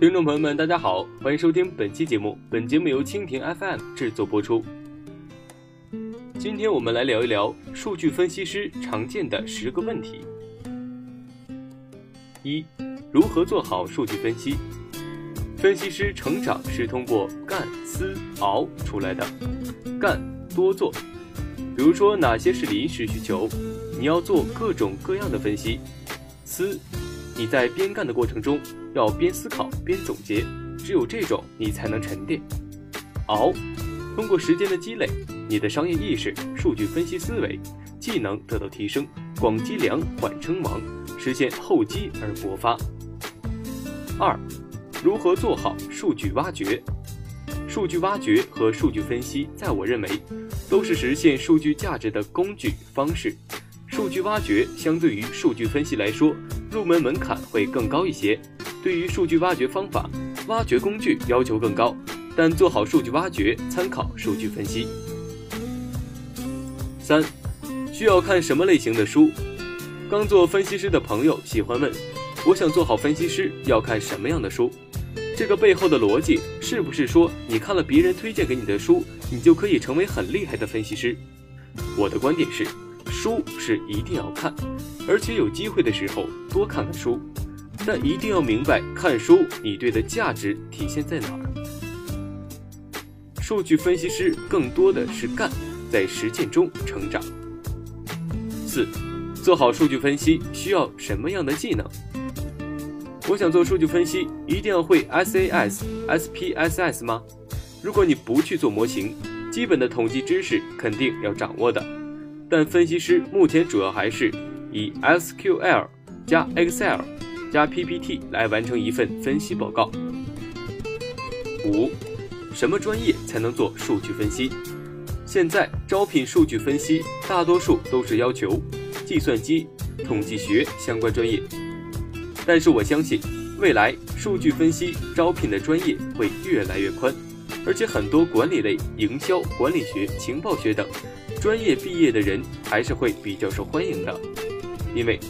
听众朋友们，大家好，欢迎收听本期节目。本节目由蜻蜓 FM 制作播出。今天我们来聊一聊数据分析师常见的十个问题。一、如何做好数据分析？分析师成长是通过干、思、熬出来的。干，多做，比如说哪些是临时需求，你要做各种各样的分析。思，你在边干的过程中要边思考边总结，只有这种你才能沉淀。熬，通过时间的积累，你的商业意识、数据分析思维、技能得到提升，广积粮，缓称王，实现厚积而薄发。二，如何做好数据挖掘？数据挖掘和数据分析，在我认为，都是实现数据价值的工具方式。数据挖掘相对于数据分析来说，入门门槛会更高一些。对于数据挖掘方法、挖掘工具要求更高，但做好数据挖掘，参考数据分析。三，需要看什么类型的书？刚做分析师的朋友喜欢问：我想做好分析师，要看什么样的书？这个背后的逻辑是不是说你看了别人推荐给你的书，你就可以成为很厉害的分析师？我的观点是，书是一定要看，而且有机会的时候多看看书，但一定要明白看书你对的价值体现在哪儿。数据分析师更多的是干，在实践中成长。四，做好数据分析需要什么样的技能？我想做数据分析，一定要会 SAS、SPSS 吗？如果你不去做模型，基本的统计知识肯定要掌握的。但分析师目前主要还是以 SQL 加 Excel 加 PPT 来完成一份分析报告。五，什么专业才能做数据分析？现在招聘数据分析，大多数都是要求计算机、统计学相关专业。但是我相信，未来数据分析招聘的专业会越来越宽，而且很多管理类、营销、管理学、情报学等专业毕业的人还是会比较受欢迎的。因为，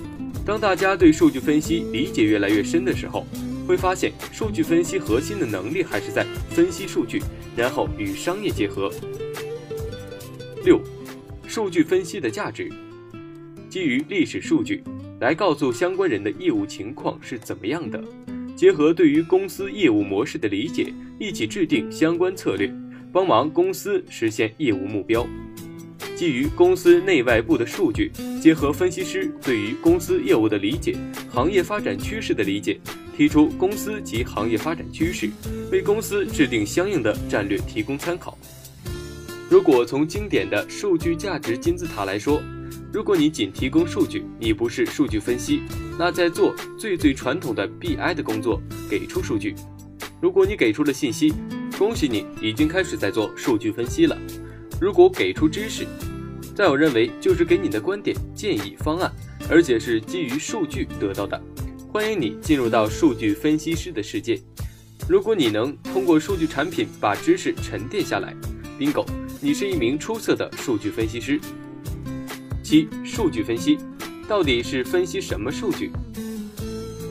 当大家对数据分析理解越来越深的时候，会发现数据分析核心的能力还是在分析数据，然后与商业结合。六，数据分析的价值，基于历史数据。来告诉相关人的业务情况是怎么样的，结合对于公司业务模式的理解，一起制定相关策略，帮忙公司实现业务目标。基于公司内外部的数据，结合分析师对于公司业务的理解、行业发展趋势的理解，提出公司及行业发展趋势，为公司制定相应的战略提供参考。如果从经典的数据价值金字塔来说，如果你仅提供数据，你不是数据分析，那在做最最传统的 BI 的工作，给出数据。如果你给出了信息，恭喜你已经开始在做数据分析了。如果给出知识，在我认为就是给你的观点、建议、方案，而且是基于数据得到的。欢迎你进入到数据分析师的世界。如果你能通过数据产品把知识沉淀下来，bingo，你是一名出色的数据分析师。七、数据分析，到底是分析什么数据？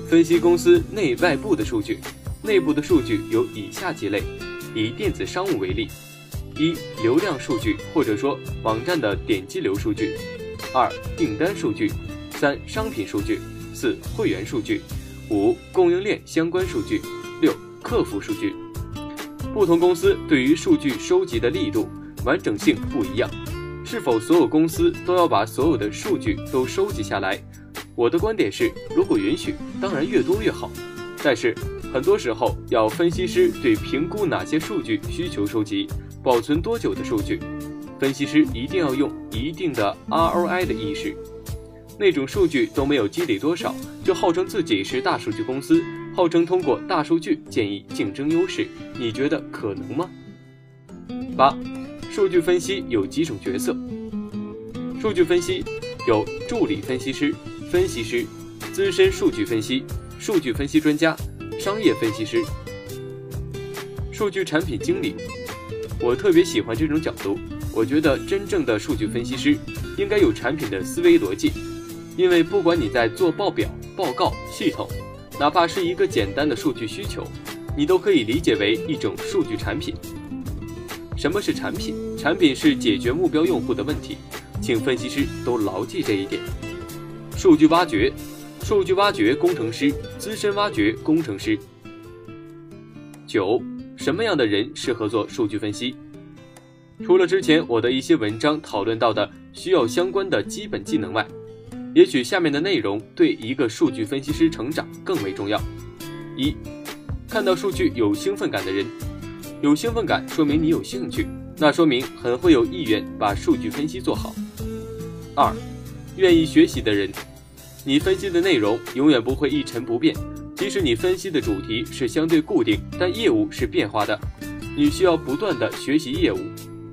分析公司内外部的数据。内部的数据有以下几类：以电子商务为例，一、流量数据或者说网站的点击流数据；二、订单数据；三、商品数据；四、会员数据；五、供应链相关数据；六、客服数据。不同公司对于数据收集的力度、完整性不一样。是否所有公司都要把所有的数据都收集下来？我的观点是，如果允许，当然越多越好。但是很多时候要分析师对评估哪些数据需求收集、保存多久的数据，分析师一定要用一定的 ROI 的意识。那种数据都没有积累多少，就号称自己是大数据公司，号称通过大数据建议竞争优势，你觉得可能吗？八。数据分析有几种角色？数据分析有助理分析师、分析师、资深数据分析、数据分析专家、商业分析师、数据产品经理。我特别喜欢这种角度。我觉得真正的数据分析师应该有产品的思维逻辑，因为不管你在做报表、报告、系统，哪怕是一个简单的数据需求，你都可以理解为一种数据产品。什么是产品？产品是解决目标用户的问题，请分析师都牢记这一点。数据挖掘，数据挖掘工程师，资深挖掘工程师。九，什么样的人适合做数据分析？除了之前我的一些文章讨论到的需要相关的基本技能外，也许下面的内容对一个数据分析师成长更为重要。一，看到数据有兴奋感的人，有兴奋感说明你有兴趣，那说明很会有意愿把数据分析做好。二，愿意学习的人，你分析的内容永远不会一成不变，即使你分析的主题是相对固定，但业务是变化的，你需要不断的学习业务。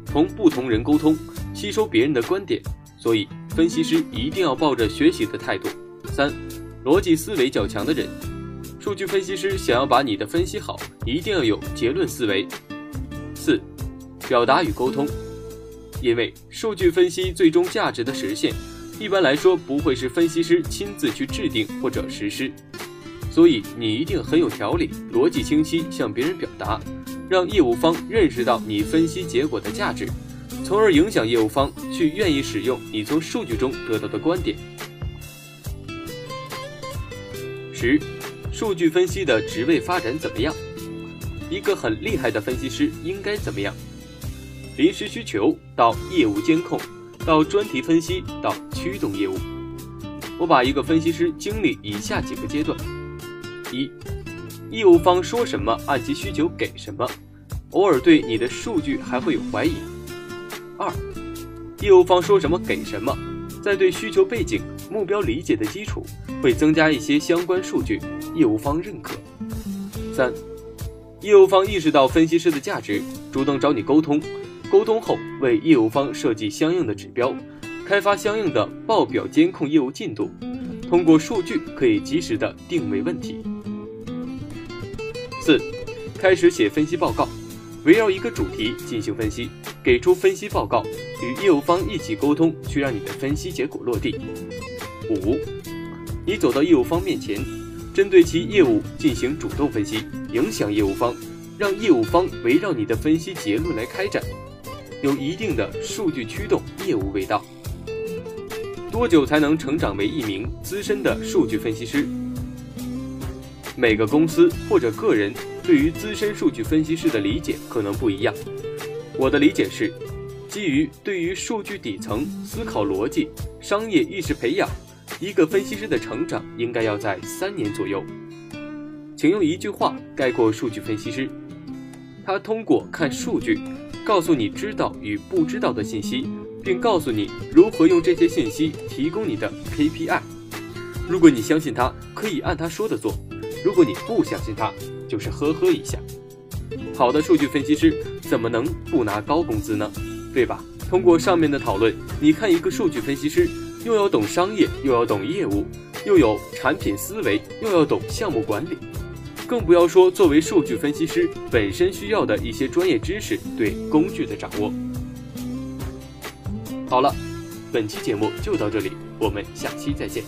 同不同人沟通，吸收别人的观点，所以分析师一定要抱着学习的态度。三，逻辑思维较强的人，数据分析师想要把你的分析好，一定要有结论思维。四，表达与沟通，因为数据分析最终价值的实现，一般来说不会是分析师亲自去制定或者实施，所以你一定很有条理，逻辑清晰，向别人表达。让业务方认识到你分析结果的价值，从而影响业务方去愿意使用你从数据中得到的观点。十，数据分析的职位发展怎么样？一个很厉害的分析师应该怎么样？临时需求到业务监控，到专题分析，到驱动业务。我把一个分析师经历以下几个阶段：一。业务方说什么，按其需求给什么，偶尔对你的数据还会有怀疑。二，业务方说什么给什么，在对需求背景、目标理解的基础，会增加一些相关数据，业务方认可。三，业务方意识到分析师的价值，主动找你沟通，沟通后为业务方设计相应的指标，开发相应的报表监控业务进度，通过数据可以及时的定位问题。四，开始写分析报告，围绕一个主题进行分析，给出分析报告，与业务方一起沟通，去让你的分析结果落地。五，你走到业务方面前，针对其业务进行主动分析，影响业务方，让业务方围绕你的分析结论来开展，有一定的数据驱动业务味道。多久才能成长为一名资深的数据分析师？每个公司或者个人对于资深数据分析师的理解可能不一样。我的理解是，基于对于数据底层思考逻辑、商业意识培养，一个分析师的成长应该要在三年左右。请用一句话概括数据分析师：他通过看数据，告诉你知道与不知道的信息，并告诉你如何用这些信息提供你的 KPI。如果你相信他，可以按他说的做。如果你不相信他，就是呵呵一下。好的数据分析师怎么能不拿高工资呢？对吧？通过上面的讨论，你看一个数据分析师又要懂商业，又要懂业务，又有产品思维，又要懂项目管理，更不要说作为数据分析师本身需要的一些专业知识对工具的掌握。好了，本期节目就到这里，我们下期再见。